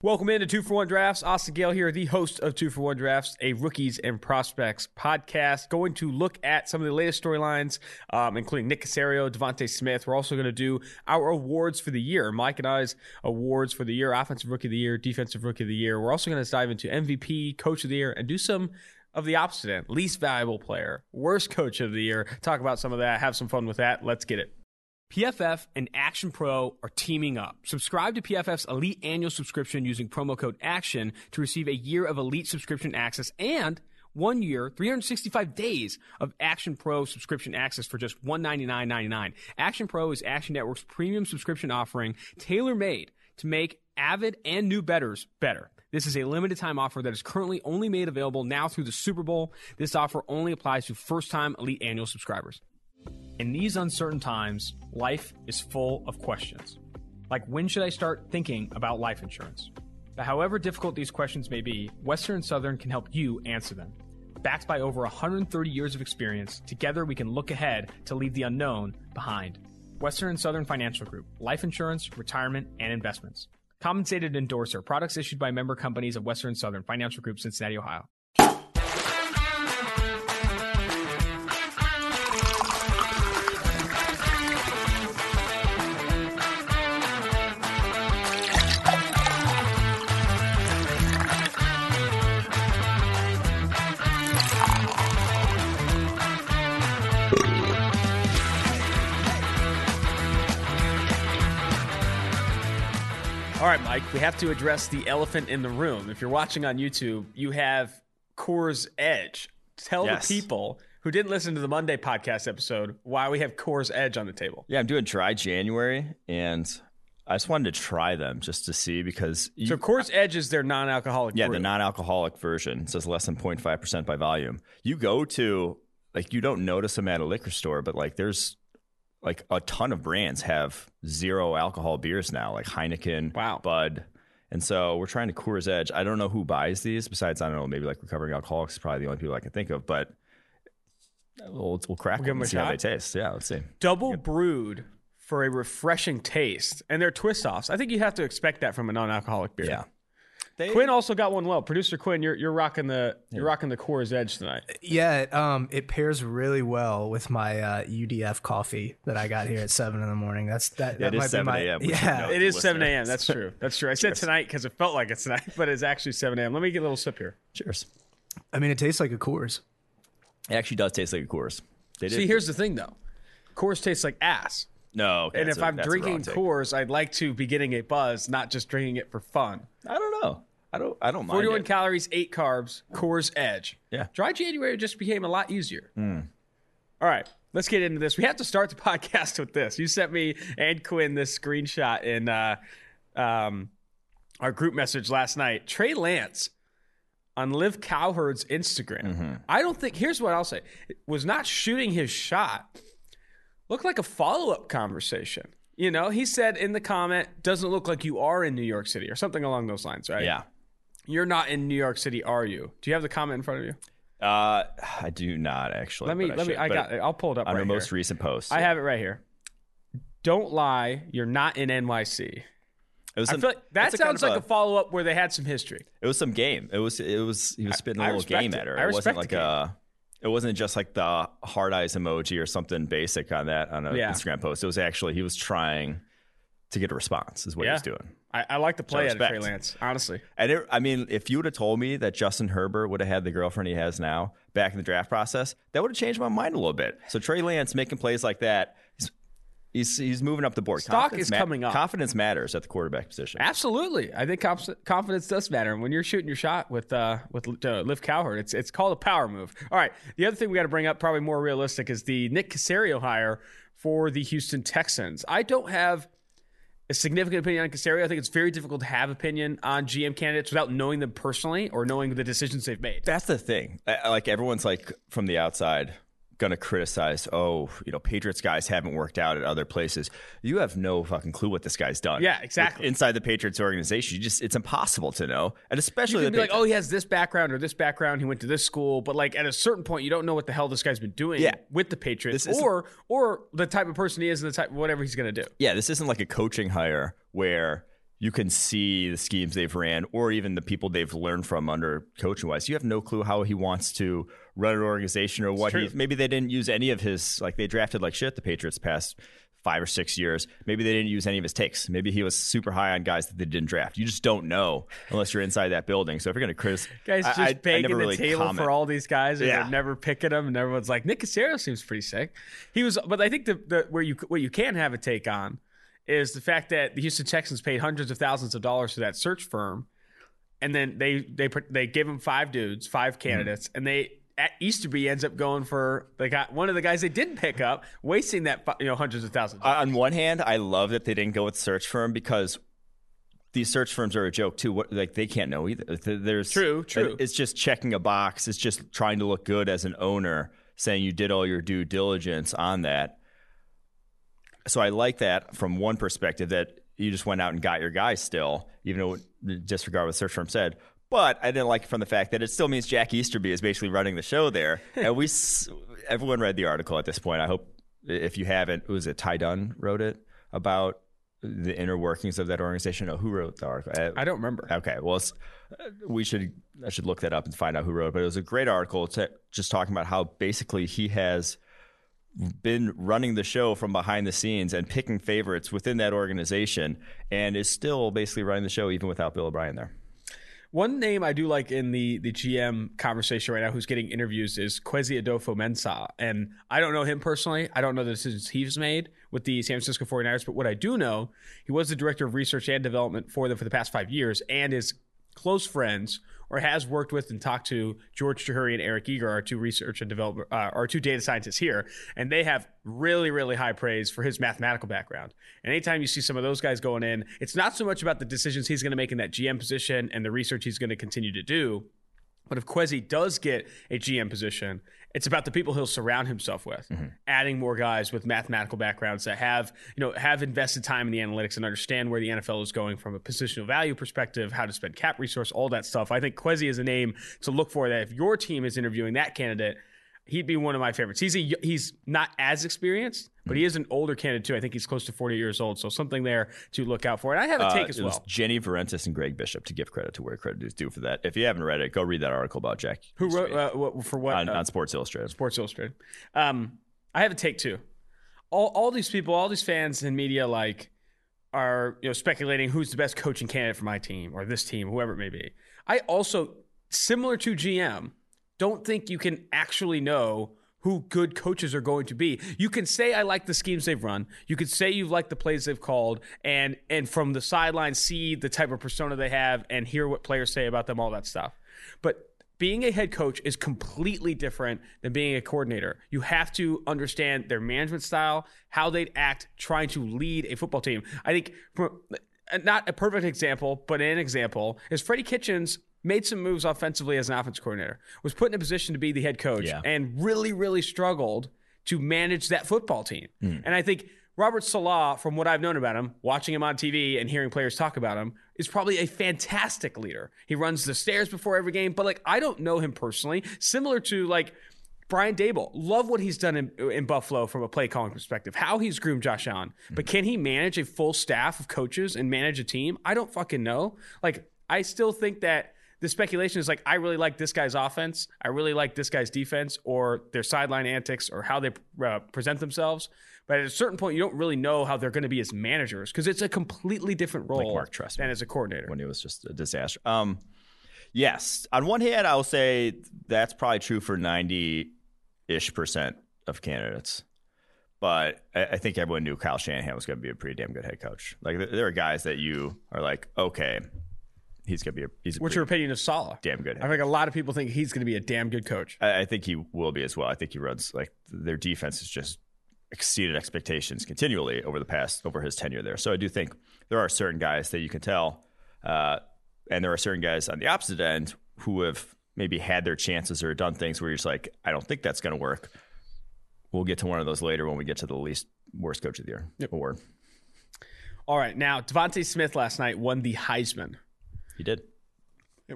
Welcome into Two for One Drafts. Austin Gayle here, the host of Two for One Drafts, a rookies and prospects podcast. Going to look at some of the latest storylines, um, including Nick Caserio, DeVonta Smith. We're also going to do our awards for the year. Mike and I's awards for the year: Offensive Rookie of the Year, Defensive Rookie of the Year. We're also going to dive into MVP, Coach of the Year, and do some of the opposite end: least valuable player, worst Coach of the Year. Talk about some of that. Have some fun with that. Let's get it. PFF and Action Pro are teaming up. Subscribe to PFF's Elite Annual Subscription using promo code ACTION to receive a year of Elite subscription access and one year, 365 days of Action Pro subscription access for just $199.99. Action Pro is Action Network's premium subscription offering, tailor made to make avid and new bettors better. This is a limited time offer that is currently only made available now through the Super Bowl. This offer only applies to first time Elite Annual subscribers. In these uncertain times, life is full of questions. Like, when should I start thinking about life insurance? But however difficult these questions may be, Western Southern can help you answer them. Backed by over 130 years of experience, together we can look ahead to leave the unknown behind. Western and Southern Financial Group, life insurance, retirement, and investments. Compensated endorser, products issued by member companies of Western Southern Financial Group, Cincinnati, Ohio. All right, Mike, we have to address the elephant in the room. If you're watching on YouTube, you have Coors Edge. Tell Yes. the people who didn't listen to the Monday podcast episode why we have Coors Edge on the table. Yeah, I'm doing dry January, and I just wanted to try them just to see because you, So Coors Edge is their non-alcoholic yeah, brew. the non-alcoholic version it says less than 0.5 percent by volume. You go to like you don't notice them at a liquor store, but like there's like a ton of brands have zero alcohol beers now, like Heineken, Wow. Bud. And so we're trying to Coors Edge. I don't know who buys these besides I don't know maybe like recovering alcoholics is probably the only people I can think of, but we'll, we'll crack We'll them and see how they taste. Yeah, let's see. double brewed for a refreshing taste, and they're twist offs. I think you have to expect that from a non-alcoholic beer. Yeah. They, Quinn also got one well. Producer Quinn, you're you're rocking the you're rocking the Coors Edge tonight. Yeah, it, um, it pairs really well with my uh, UDF coffee that I got here at seven in the morning. That's that. Yeah, that it is might be 7 my a.m., we should Yeah, know. It is listener. 7 a.m. That's true. That's true. I said tonight because it felt like it's tonight, but it's actually 7 a.m. Let me get a little sip here. Cheers. I mean, it tastes like a Coors. It actually does taste like a Coors. They did. See, here's the thing though. Coors tastes like ass. no. okay, And that's if a- I'm that's a wrong drinking take. Coors, I'd like to be getting a buzz, not just drinking it for fun. I don't know. I don't. I don't mind 41 it. calories, 8 carbs, Coors Edge. Yeah. Dry January just became a lot easier. All right, let's get into this. We have to start the podcast with this. You sent me and Quinn this screenshot in uh, um, our group message last night. Trey Lance on Liv Cowherd's Instagram. Mm-hmm. I don't think, here's what I'll say it was not shooting his shot, looked like a follow up conversation. You know, he said in the comment, doesn't look like you are in New York City or something along those lines, right? Yeah. You're not in New York City, are you? Do you have the comment in front of you? Uh, I do not actually. Let me, let me, should, I got it. I'll pull it up on right here. most recent post. I have it right here. Don't lie, you're not in NYC. It was I feel like that a kind sounds of like a, follow up where they had some history. It was some game. It was. It was. He was spitting a I little game it. at her. I It wasn't like a. It wasn't just like the hard eyes emoji or something basic on that on a Yeah. Instagram post. It was actually he was trying to get a response. Is what he was doing. I, I like the play out of Trey. Lance, honestly. And it, I mean, if you would have told me that Justin Herbert would have had the girlfriend he has now back in the draft process, that would have changed my mind a little bit. So Trey Lance making plays like that, he's he's, he's moving up the board. Stock Confidence is coming up. Confidence matters at the quarterback position. Absolutely, I think conf- confidence does matter. And when you're shooting your shot with uh, with uh, Liv Cowherd, it's it's called a power move. All right, the other thing we got to bring up, probably more realistic, is the Nick Caserio hire for the Houston Texans. I don't have a significant opinion on Caserio. I think it's very difficult to have opinion on GM candidates without knowing them personally or knowing the decisions they've made. That's the thing. Like everyone's like from the outside going to criticize, oh, you know, Patriots guys haven't worked out at other places. You have no fucking clue what this guy's done. Yeah, exactly. Inside the Patriots organization, you just it's impossible to know, and especially You the can be like, oh, he has this background or this background. He went to this school, but like at a certain point, you don't know what the hell this guy's been doing Yeah. with the Patriots, or or the type of person he is and the type whatever he's going to do. yeah, this isn't like a coaching hire where you can see the schemes they've ran or even the people they've learned from under coaching wise. You have no clue how he wants to run an organization or what he maybe they didn't use any of his like they drafted like shit the Patriots past five or six years. Maybe they didn't use any of his takes. Maybe he was super high on guys that they didn't draft. You just don't know unless you're inside that building. So if you're going to criticize, guys just I, banging I the really table comment. for all these guys, and Yeah. they're never picking them, and everyone's like, Nick Caserio seems pretty sick. He was, but I think the, the where you what you can have a take on is the fact that the Houston Texans paid hundreds of thousands of dollars to that search firm, and then they they put- they give him five dudes, five mm-hmm. candidates, and they. At Easterby ends up going for the guy, one of the guys they didn't pick up, wasting that you know hundreds of thousands. on one hand, I love that they didn't go with search firm because these search firms are a joke too. What like they can't know either. There's True, true. It's just checking a box. It's just trying to look good as an owner, saying you did all your due diligence on that. So I like that from one perspective that you just went out and got your guy still, even though disregard what search firm said. But I didn't like it from the fact that it still means Jack Easterby is basically running the show there. and we, everyone read the article at this point. I hope if you haven't, was it Ty Dunn wrote it about the inner workings of that organization? No, who wrote the article? Uh, I don't remember. Okay, well, uh, we should I should look that up and find out who wrote it. But it was a great article, to, just talking about how basically he has been running the show from behind the scenes and picking favorites within that organization, and is still basically running the show even without Bill O'Brien there. One name I do like in the the GM conversation right now, who's getting interviews, is Kwesi Adofo-Mensah, and I don't know him personally. I don't know the decisions he's made with the San Francisco 49ers, but what I do know, he was the director of research and development for them for the past five years, and is close friends or has worked with and talked to George Chahrouri and Eric Eager, our two research and developer, uh, our two data scientists here, and they have really, really high praise for his mathematical background. And anytime you see some of those guys going in, it's not so much about the decisions he's going to make in that GM position and the research he's going to continue to do. But if Kwesi does get a GM position, it's about the people he'll surround himself with, mm-hmm. adding more guys with mathematical backgrounds that have, you know, have invested time in the analytics and understand where the NFL is going from a positional value perspective, how to spend cap resource, all that stuff. I think Kwesi is a name to look for that if your team is interviewing that candidate, he'd be one of my favorites. He's a, he's not as experienced, but he is an older candidate too. I think he's close to 40 years old, so something there to look out for. And I have a take Uh, as well. Jenny Vrentas and Greg Bishop to give credit to where credit is due for that. If you haven't read it, go read that article about Jack Who wrote uh, what, for what on, uh, on Sports Illustrated. Sports Illustrated. Um, I have a take too. All, all these people, all these fans and media, like, are you know speculating who's the best coaching candidate for my team or this team, whoever it may be. I also, similar to GM, don't think you can actually know who good coaches are going to be. You can say I like the schemes they've run. You could say you like the plays they've called, and and from the sideline see the type of persona they have and hear what players say about them, all that stuff. But being a head coach is completely different than being a coordinator. You have to understand their management style, how they'd act trying to lead a football team. I think, not a perfect example, but an example is Freddie Kitchens made some moves offensively as an offense coordinator, was put in a position to be the head coach, Yeah. and really, really struggled to manage that football team. Hmm. And I think Robert Salah, from what I've known about him, watching him on TV and hearing players talk about him, is probably a fantastic leader. He runs the stairs before every game, but like I don't know him personally. Similar to like Brian Daboll, love what he's done in, in Buffalo from a play calling perspective, how he's groomed Josh Allen. But can he manage a full staff of coaches and manage a team? I don't fucking know. Like, I still think that the speculation is like, I really like this guy's offense. I really like this guy's defense or their sideline antics or how they uh, present themselves. But at a certain point, you don't really know how they're going to be as managers because it's a completely different role Marc Trestman. than as a coordinator. when it was just a disaster. Um, yes, on one hand, I'll say that's probably true for ninety ish percent of candidates. But I, I think everyone knew Kyle Shanahan was going to be a pretty damn good head coach. Like there are guys that you are like, okay, he's going to be a he's a What's your opinion of Salah? damn good. I think a lot of people think he's going to be a damn good coach. I, I think he will be as well. I think he runs like their defense has just exceeded expectations continually over the past over his tenure there. So I do think there are certain guys that you can tell, uh, and there are certain guys on the opposite end who have maybe had their chances or done things where you're just like, I don't think that's going to work. We'll get to one of those later when we get to the least worst coach of the year award. All right, now DeVonta Smith last night won the Heisman. He did.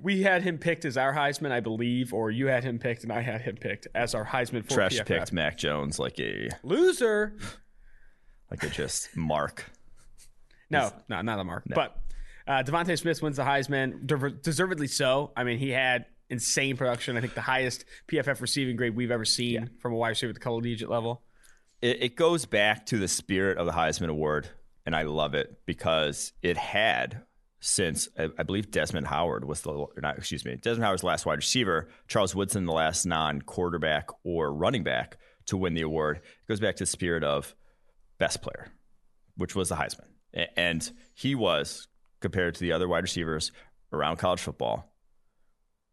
We had him picked as our Heisman, I believe, or you had him picked and I had him picked as our Heisman for Trash PFF. picked Mac Jones like a Loser. like a just mark. No, no, not a mark. But Uh, DeVonta Smith wins the Heisman, de- deservedly so. I mean, he had insane production. I think the highest PFF receiving grade we've ever seen yeah. from a wide receiver at the collegiate level. It, it goes back to the spirit of the Heisman Award, and I love it because it had since I, I believe Desmond Howard was the not excuse me Desmond Howard's last wide receiver, Charles Woodson the last non-quarterback or running back to win the award. It goes back to the spirit of best player, which was the Heisman, and he was compared to the other wide receivers around college football.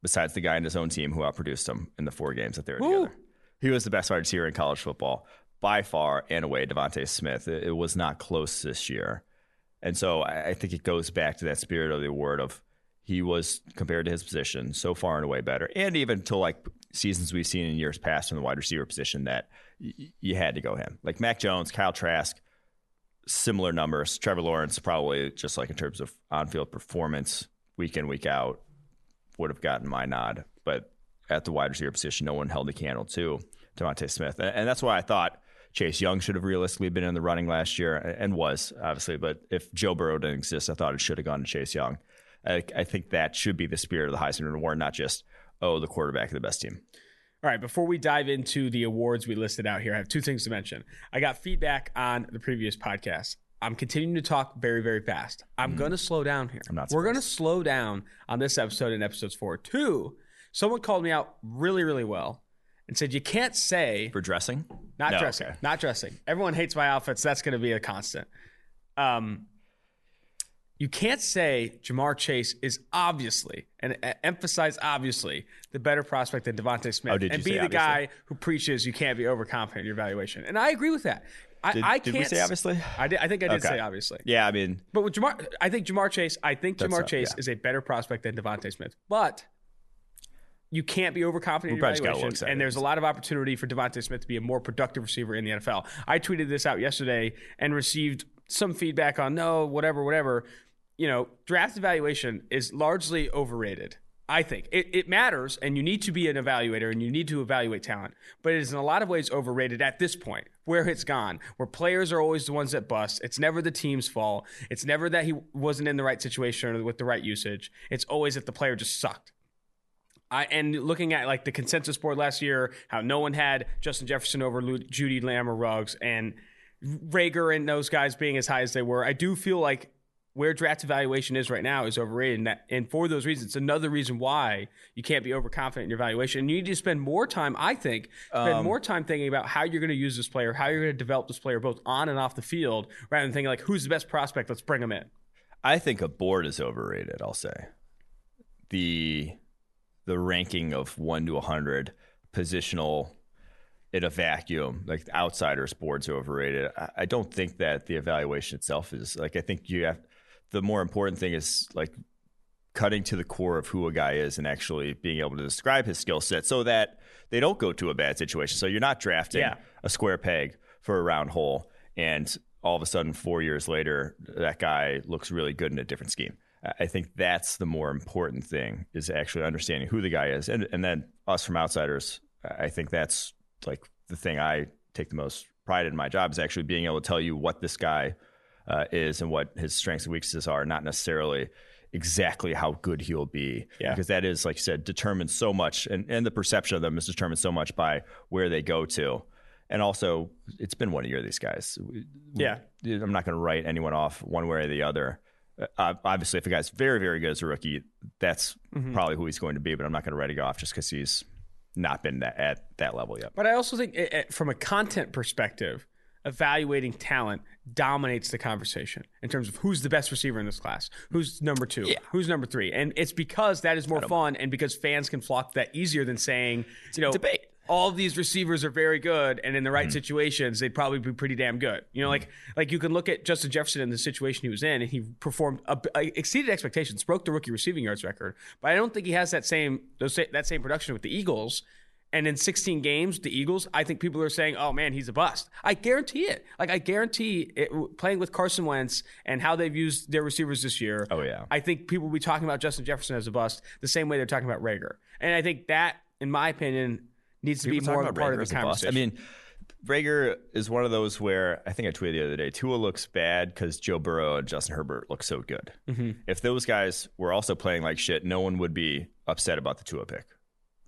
Besides the guy in his own team who outproduced him in the four games that they were Ooh. together, he was the best wide receiver in college football by far and away. DeVonta Smith. It, it was not close this year. And so I, think it goes back to that spirit of the award of he was compared to his position so far and away better. And even to like seasons we've seen in years past in the wide receiver position that y- you had to go him. Like Mac Jones, Kyle Trask, similar numbers. Trevor Lawrence probably just like in terms of on-field performance, week in week out, would have gotten my nod. But at the wide receiver position, no one held the candle to DeVonta Smith, and that's why I thought Chase Young should have realistically been in the running last year and was, obviously. But if Joe Burrow didn't exist, I thought it should have gone to Chase Young. I, I think that should be the spirit of the Heisman Award, not just, oh, the quarterback of the best team. All right, before we dive into the awards we listed out here, I have two things to mention. I got feedback on the previous podcast. I'm continuing to talk very, very fast. I'm mm. going to slow down here. I'm not We're going to slow down on this episode and episodes four. Two, someone called me out really, really well and said you can't say for dressing, not no, dressing, okay. not dressing. Everyone hates my outfits. That's going to be a constant. Um, you can't say Ja'Marr Chase is obviously and emphasize obviously the better prospect than DeVonta Smith, oh, and be the obviously? guy who preaches you can't be overconfident in your evaluation. And I agree with that. I, did, I did we say obviously? I, did, I think I did okay. say obviously. Yeah, I mean, but with Ja'Marr, I think Ja'Marr Chase. I think Ja'Marr Chase yeah. is a better prospect than DeVonta Smith, but you can't be overconfident in your evaluation. And there's a lot of opportunity for DeVonta Smith to be a more productive receiver in the NFL. I tweeted this out yesterday and received some feedback on no, whatever, whatever. You know, draft evaluation is largely overrated. I think it, it matters, and you need to be an evaluator and you need to evaluate talent, but it is in a lot of ways overrated at this point where it's gone, where players are always the ones that bust. It's never the team's fault. It's never that he wasn't in the right situation or with the right usage. It's always that the player just sucked. I, and looking at like the consensus board last year, how no one had Justin Jefferson over CeeDee Lamb or Ruggs, and Reagor and those guys being as high as they were, I do feel like where draft evaluation is right now is overrated. And, that, and for those reasons, it's another reason why you can't be overconfident in your evaluation. And you need to spend more time, I think, spend um, more time thinking about how you're going to use this player, how you're going to develop this player both on and off the field, rather than thinking like, who's the best prospect? Let's bring him in. I think a board is overrated. I'll say the the ranking of one to 100 positional in a vacuum, like outsiders boards are overrated. I, I don't think that the evaluation itself is like, I think you have the more important thing is like cutting to the core of who a guy is and actually being able to describe his skill set so that they don't go to a bad situation. So you're not drafting yeah. a square peg for a round hole and all of a sudden 4 years later that guy looks really good in a different scheme. I think that's the more important thing is actually understanding who the guy is, and and then us from outsiders. I think that's like the thing I take the most pride in my job is actually being able to tell you what this guy uh, is and what his strengths and weaknesses are, not necessarily exactly how good he'll be. Yeah. Because that is, like you said, determined so much, and, and the perception of them is determined so much by where they go to. And also, it's been one year, these guys. Yeah. I'm not going to write anyone off one way or the other uh, obviously, if a guy's very, very good as a rookie, that's mm-hmm. probably who he's going to be. But I'm not going to write it off just because he's not been that, at that level yet. But I also think, it, it, from a content perspective, evaluating talent dominates the conversation in terms of who's the best receiver in this class, who's number two, yeah. who's number three, and it's because that is more fun and because fans can flock that easier than saying, you know, debate all of these receivers are very good, and in the right mm-hmm. situations, they'd probably be pretty damn good. You know, mm-hmm. like like you can look at Justin Jefferson in the situation he was in, and he performed a, a, exceeded expectations, broke the rookie receiving yards record. But I don't think he has that same those that same production with the Eagles. And in 16 games, the Eagles, I think people are saying, "Oh man, he's a bust." I guarantee it. Like I guarantee it, playing with Carson Wentz and how they've used their receivers this year. Oh yeah. I think people will be talking about Justin Jefferson as a bust the same way they're talking about Reagor. And I think that, in my opinion, needs to People be more of a part of the conversation. I mean, Reagor is one of those where I think I tweeted the other day. Tua looks bad because Joe Burrow and Justin Herbert look so good. Mm-hmm. If those guys were also playing like shit, no one would be upset about the Tua pick.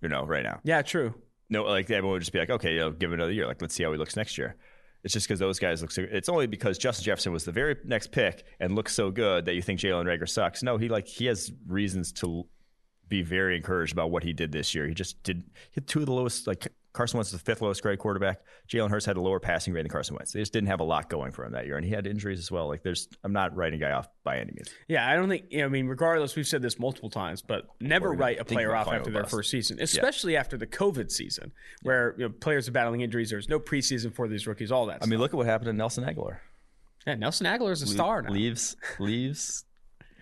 You know, right now. Yeah, true. No, like everyone would just be like, okay, you know, give it another year. Like, let's see how he looks next year. It's just because those guys look so. It's only because Justin Jefferson was the very next pick and looks so good that you think Jalen Reagor sucks. No, he like he has reasons to be very encouraged about what he did this year. He just did hit two of the lowest like Carson Wentz is the fifth lowest grade quarterback. Jalen Hurts had a lower passing grade than Carson Wentz. They just didn't have a lot going for him that year, and he had injuries as well. Like, there's, I'm not writing a guy off by any means. Yeah, I don't think. You know, I mean, regardless, we've said this multiple times, but never Or write a player off after their bust. first season, especially after the COVID season, where you know players are battling injuries. There's no preseason for these rookies. All that. I mean, look at what happened to Nelson Agholor. yeah, Nelson Agholor is a star now. Leaves, leaves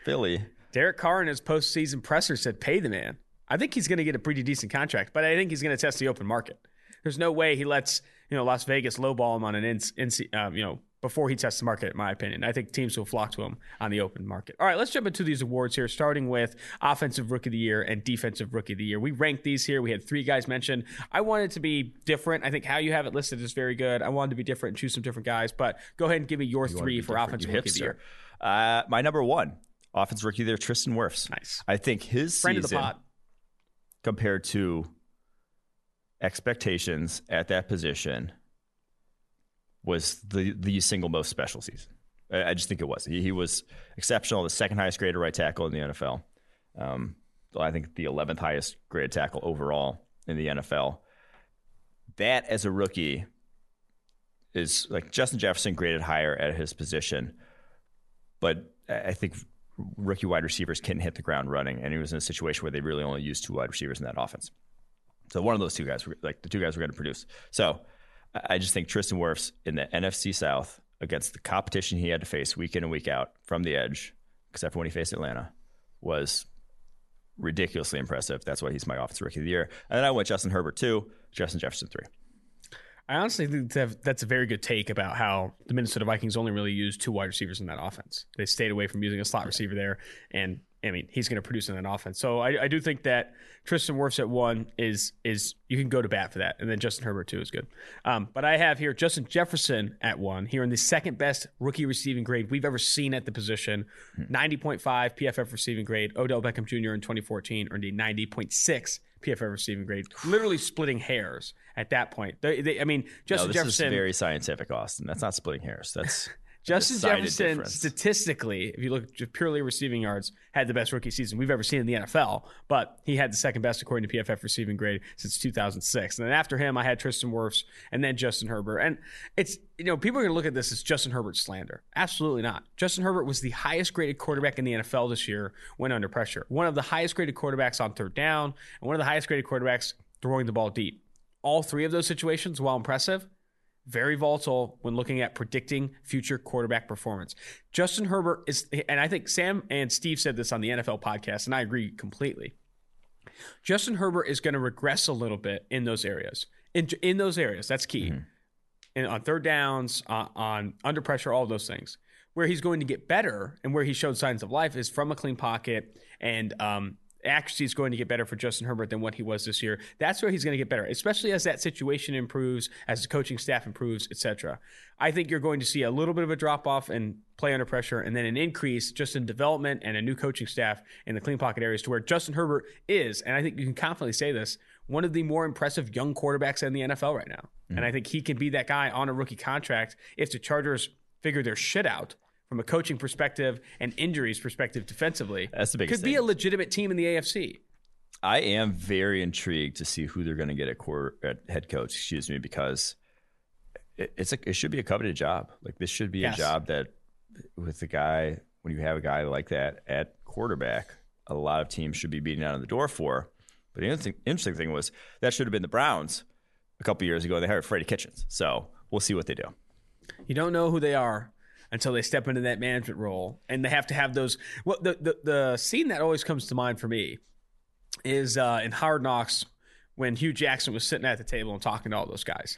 Philly. Derek Carr in his postseason presser said, "Pay the man." I think he's going to get a pretty decent contract, but I think he's going to test the open market. There's no way he lets you know Las Vegas lowball him on an in, in um, you know before he tests the market. In my opinion, I think teams will flock to him on the open market. All right, let's jump into these awards here, starting with offensive rookie of the year and defensive rookie of the year. We ranked these here. We had three guys mentioned. I wanted to be different. I think how you have it listed is very good. I wanted to be different and choose some different guys, but go ahead and give me your three for offensive you rookie of the year. Uh, my number one, offensive rookie of the Tristan Wirfs. Nice I think his friend of the season compared to expectations at that position was the the single most special season. I, I just think it was. He, he was exceptional, the second highest graded right tackle in the NFL. Um, I think the 11th highest graded tackle overall in the NFL. That as a rookie is like Justin Jefferson graded higher at his position, but I think rookie wide receivers can hit the ground running, and he was in a situation where they really only used two wide receivers in that offense. So one of those two guys, were, like the two guys, were going to produce. So I I just think Tristan Wirfs in the NFC South against the competition he had to face week in and week out from the edge, except for when he faced Atlanta, was ridiculously impressive. That's why he's my offensive rookie of the year. And then I went Justin Herbert two, Justin Jefferson three. I honestly think that's a very good take about how the Minnesota Vikings only really used two wide receivers in that offense. They stayed away from using a slot receiver there, and I mean he's going to produce in that offense. So I, I do think that Tristan Wirfs at one is is you can go to bat for that, and then Justin Herbert too is good. Um, but I have here Justin Jefferson at one here in the second best rookie receiving grade we've ever seen at the position, ninety point five PFF receiving grade. Odell Beckham Jr. in twenty fourteen earned a ninety point six. PFF receiving grade, literally splitting hairs at that point. They, they, I mean, No, Justin this Jefferson. is very scientific, Austin. That's not splitting hairs. That's Justin Jefferson, difference. statistically, if you look at purely receiving yards, had the best rookie season we've ever seen in the NFL. But he had the second best according to PFF receiving grade since 2006. And then after him, I had Tristan Wirfs and then Justin Herbert. And it's you know people are going to look at this as Justin Herbert slander. Absolutely not. Justin Herbert was the highest graded quarterback in the NFL this year when under pressure. One of the highest graded quarterbacks on third down, and one of the highest graded quarterbacks throwing the ball deep. All three of those situations, while impressive, very volatile when looking at predicting future quarterback performance. Justin Herbert is, and I think Sam and Steve said this on the NFL podcast, and I agree completely. Justin Herbert is going to regress a little bit in those areas. In, in those areas, that's key. And on third downs, uh, on under pressure, all those things. Where he's going to get better and where he showed signs of life is from a clean pocket and um, accuracy is going to get better for Justin Herbert than what he was this year. That's where he's going to get better, especially as that situation improves, as the coaching staff improves, etc. I think you're going to see a little bit of a drop off in play under pressure and then an increase just in development and a new coaching staff in the clean pocket areas to where Justin Herbert is, and I think you can confidently say this, one of the more impressive young quarterbacks in the NFL right now. Mm-hmm. And I think he can be that guy on a rookie contract if the Chargers figure their shit out from a coaching perspective and injuries perspective defensively. That's the biggest Could be thing. a legitimate team in the AFC. I am very intrigued to see who they're going to get at, core, at head coach. Excuse me, because it, it's a, it should be a coveted job. Like this should be Yes. a job that with the guy when you have a guy like that at quarterback, a lot of teams should be beating out on the door for. But the interesting, interesting thing was that should have been the Browns a couple years ago. They hired Freddie Kitchens, so we'll see what they do. You don't know who they are until they step into that management role, and they have to have those. Well, the the, the scene that always comes to mind for me is uh, in Hard Knocks when Hue Jackson was sitting at the table and talking to all those guys.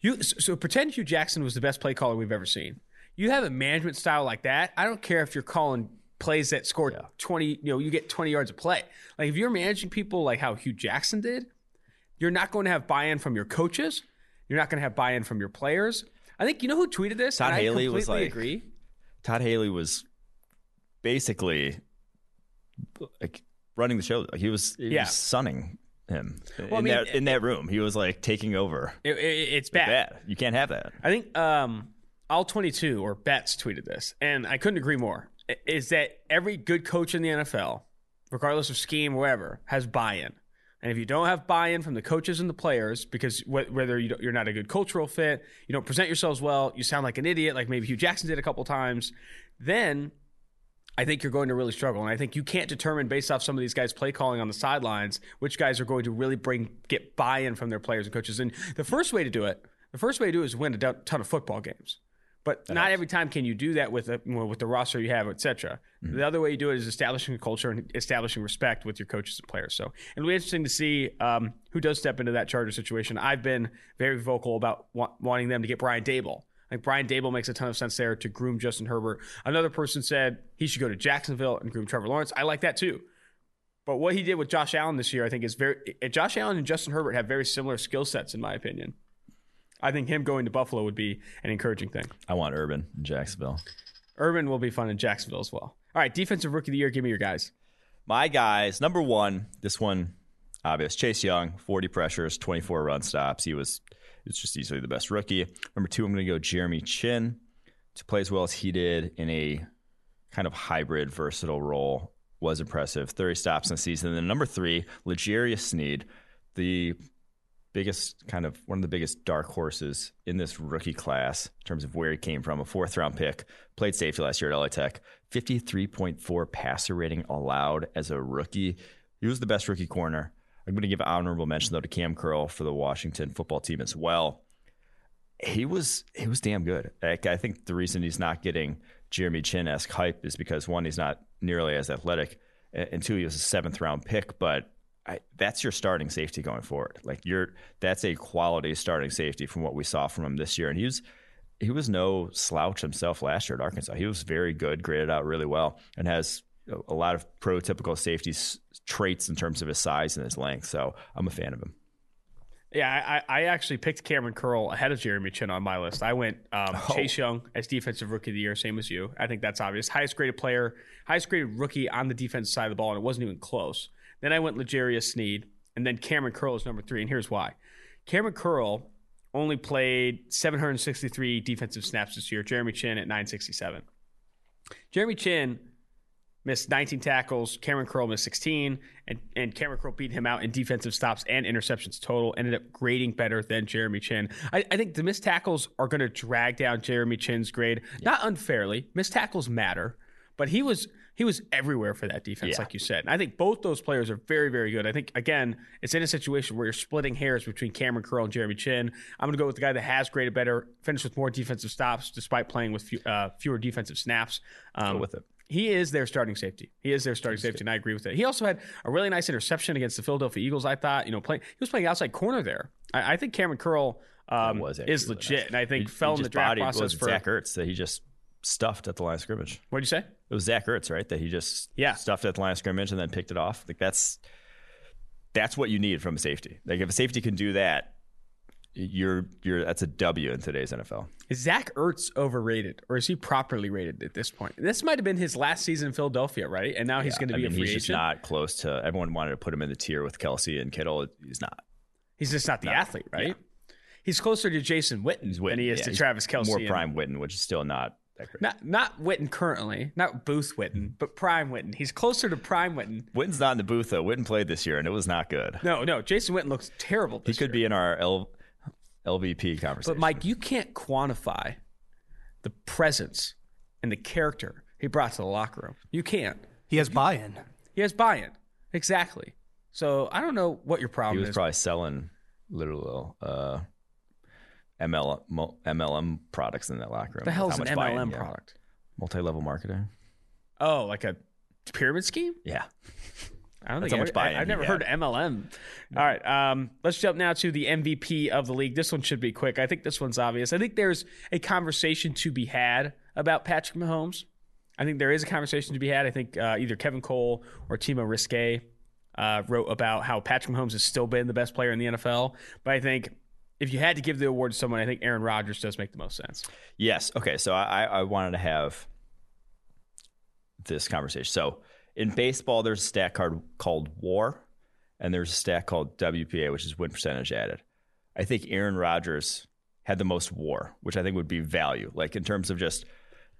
You so, pretend Hue Jackson was the best play caller we've ever seen. You have a management style like that. I don't care if you're calling plays that scored 20, you know, you get 20 yards of play. Like if you're managing people like how Hue Jackson did, you're not going to have buy-in from your coaches. you're not going to have buy-in from your players. I think you know who tweeted this. Todd and I Haley was like- agree. Todd Haley was basically like running the show. He was, he Yeah. was sunning him I in, mean, that, in that room. He was like taking over. It- it- it's bad. Bad. You can't have that. I think um, all 22 or Betts tweeted this, and I couldn't agree more. Is that every good coach in the NFL, regardless of scheme or whatever, has buy-in. And if you don't have buy-in from the coaches and the players, because wh- whether you you're not a good cultural fit, you don't present yourselves well, you sound like an idiot, like maybe Hue Jackson did a couple times, then I think you're going to really struggle. And I think you can't determine based off some of these guys' play calling on the sidelines which guys are going to really bring get buy-in from their players and coaches. And the first way to do it, the first way to do it is win a ton of football games. But not every time can you do that with a, with the roster you have, etc. The other way you do it is establishing a culture and establishing respect with your coaches and players. So it'll be interesting to see um, who does step into that Charger situation. I've been very vocal about wa- wanting them to get Brian Daboll. Like Brian Daboll makes a ton of sense there to groom Justin Herbert. Another person said he should go to Jacksonville and groom Trevor Lawrence. I like that too. But what he did with Josh Allen this year, I think, is very. uh, Josh Allen and Justin Herbert have very similar skill sets, in my opinion. I think him going to Buffalo would be an encouraging thing. I want Urban in Jacksonville. Urban will be fun in Jacksonville as well. All right, defensive rookie of the year. Give me your guys. My guys, number one, this one obvious. Chase Young, 40 pressures, 24 run stops. He was it's just easily the best rookie. Number two, I'm going to go Jeremy Chinn to play as well as he did in a kind of hybrid, versatile role. Was impressive. 30 stops in the season. And then number three, L'Jarius Sneed, the biggest kind of one of the biggest dark horses in this rookie class in terms of where he came from. A fourth round pick, played safety last year at LA Tech, 53.4 passer rating allowed as a rookie. He was the best rookie corner. I'm going to give honorable mention though to Cam Curl for the Washington football team as well. He was he was damn good. Like, I think the reason he's not getting Jeremy Chinn esque hype is because one, he's not nearly as athletic, and two, he was a seventh round pick. But I, that's your starting safety going forward. Like you're that's a quality starting safety from what we saw from him this year, and he was he was no slouch himself last year at Arkansas. He was very good, graded out really well, and has a lot of prototypical safety s- traits in terms of his size and his length. So I'm a fan of him. Yeah, I, I actually picked Kamren Curl ahead of Jeremy Chinn on my list. I went um, Chase Young as defensive rookie of the year, same as you. I think that's obvious. Highest graded player, highest graded rookie on the defense side of the ball, and it wasn't even close. Then I went L'Jarius Sneed, and then Kamren Curl is number three, and here's why. Kamren Curl only played 763 defensive snaps this year. Jeremy Chinn at 967. Jeremy Chinn missed 19 tackles. Kamren Curl missed 16, and, and Kamren Curl beat him out in defensive stops and interceptions total. Ended up grading better than Jeremy Chinn. I, I think the missed tackles are going to drag down Jeremy Chinn's grade, not unfairly. Missed tackles matter, but he was he was everywhere for that defense, Yeah. like you said. And I think both those players are very, very good. I think again, it's in a situation where you're splitting hairs between Kamren Curl and Jeremy Chinn. I'm going to go with the guy that has graded better, finished with more defensive stops despite playing with few, uh, fewer defensive snaps. Um, Go with it. he is their starting safety. He is their starting safety, and I agree with it. He also had a really nice interception against the Philadelphia Eagles. I thought, you know, playing he was playing outside corner there. I, I think Kamren Curl um, is really legit, nice. and I think He- fell he in the draft process was for. Zach Ertz that he just stuffed at the line of scrimmage. What'd you say? It was Zach Ertz, right? That he just Yeah. stuffed at the line of scrimmage and then picked it off. Like that's that's what you need from a safety. Like if a safety can do that, you're you're that's a W in today's NFL. Is Zach Ertz overrated, or is he properly rated at this point? This might have been his last season in Philadelphia, right? And now he's going to I be mean, a free he's agent. just not close to. Everyone wanted to put him in the tier with Kelce and Kittle. He's not. he's just not the athlete, right? He's closer to Jason Witten, Witten. than he is Yeah, to Travis Kelce. More and- prime Witten, which is still not that great. Not not Witten currently, not Booth Witten, but Prime Witten. He's closer to Prime Witten. Witten's not in the booth though. Witten played this year and it was not good. No, no, Jason Witten looks terrible. He could year. be in our L, LVP conversation. But Mike, you can't quantify the presence and the character he brought to the locker room. You can't. He has buy-in. He has buy-in. Exactly. So I don't know what your problem is. he was is. probably selling little uh, ML, MLM products in that locker room. the hell's how an much buy-in, MLM yeah. product? Multi-level marketing. Oh, like a pyramid scheme? Yeah. I don't That's think how much I, buy-in have never he heard of. MLM. All right, um, let's jump now to the MVP of the league. This one should be quick. I think this one's obvious. I think there's a conversation to be had about Patrick Mahomes. I think there is a conversation to be had. I think uh, either Kevin Cole or Timo Riske uh, wrote about how Patrick Mahomes has still been the best player in the NFL. But I think if you had to give the award to someone, I think Aaron Rodgers does make the most sense. Yes. Okay. So I, I wanted to have this conversation. So in baseball, there's a stat card called WAR, and there's a stat called WPA, which is win percentage added. I think Aaron Rodgers had the most WAR, which I think would be value, like in terms of just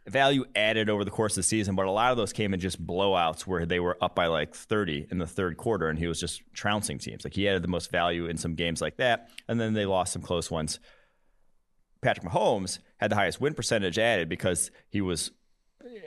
value added over the course of the season. But a lot of those came in just blowouts where they were up by like 30 in the third quarter, and he was just trouncing teams. Like he added the most value in some games like that, and then they lost some close ones. Patrick Mahomes had the highest win percentage added because he was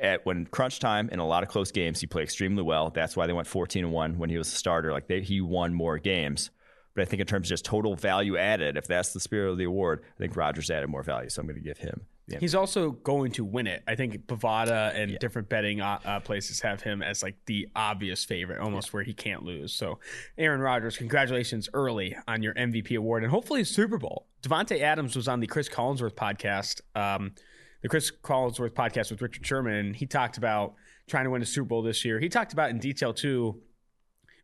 at when crunch time in a lot of close games, he played extremely well. That's why they went 14 and 1 when he was a starter. Like they, he won more games. But I think in terms of just total value added, if that's the spirit of the award, I think Rodgers added more value. So I'm going to give him. The He's also going to win it. I think Bovada and yeah. different betting uh, uh, places have him as like the obvious favorite, almost yeah. where he can't lose. So, Aaron Rodgers, congratulations early on your MVP award and hopefully Super Bowl. Davante Adams was on the Chris Collinsworth podcast, um, the Chris Collinsworth podcast with Richard Sherman, and he talked about trying to win a Super Bowl this year. He talked about in detail too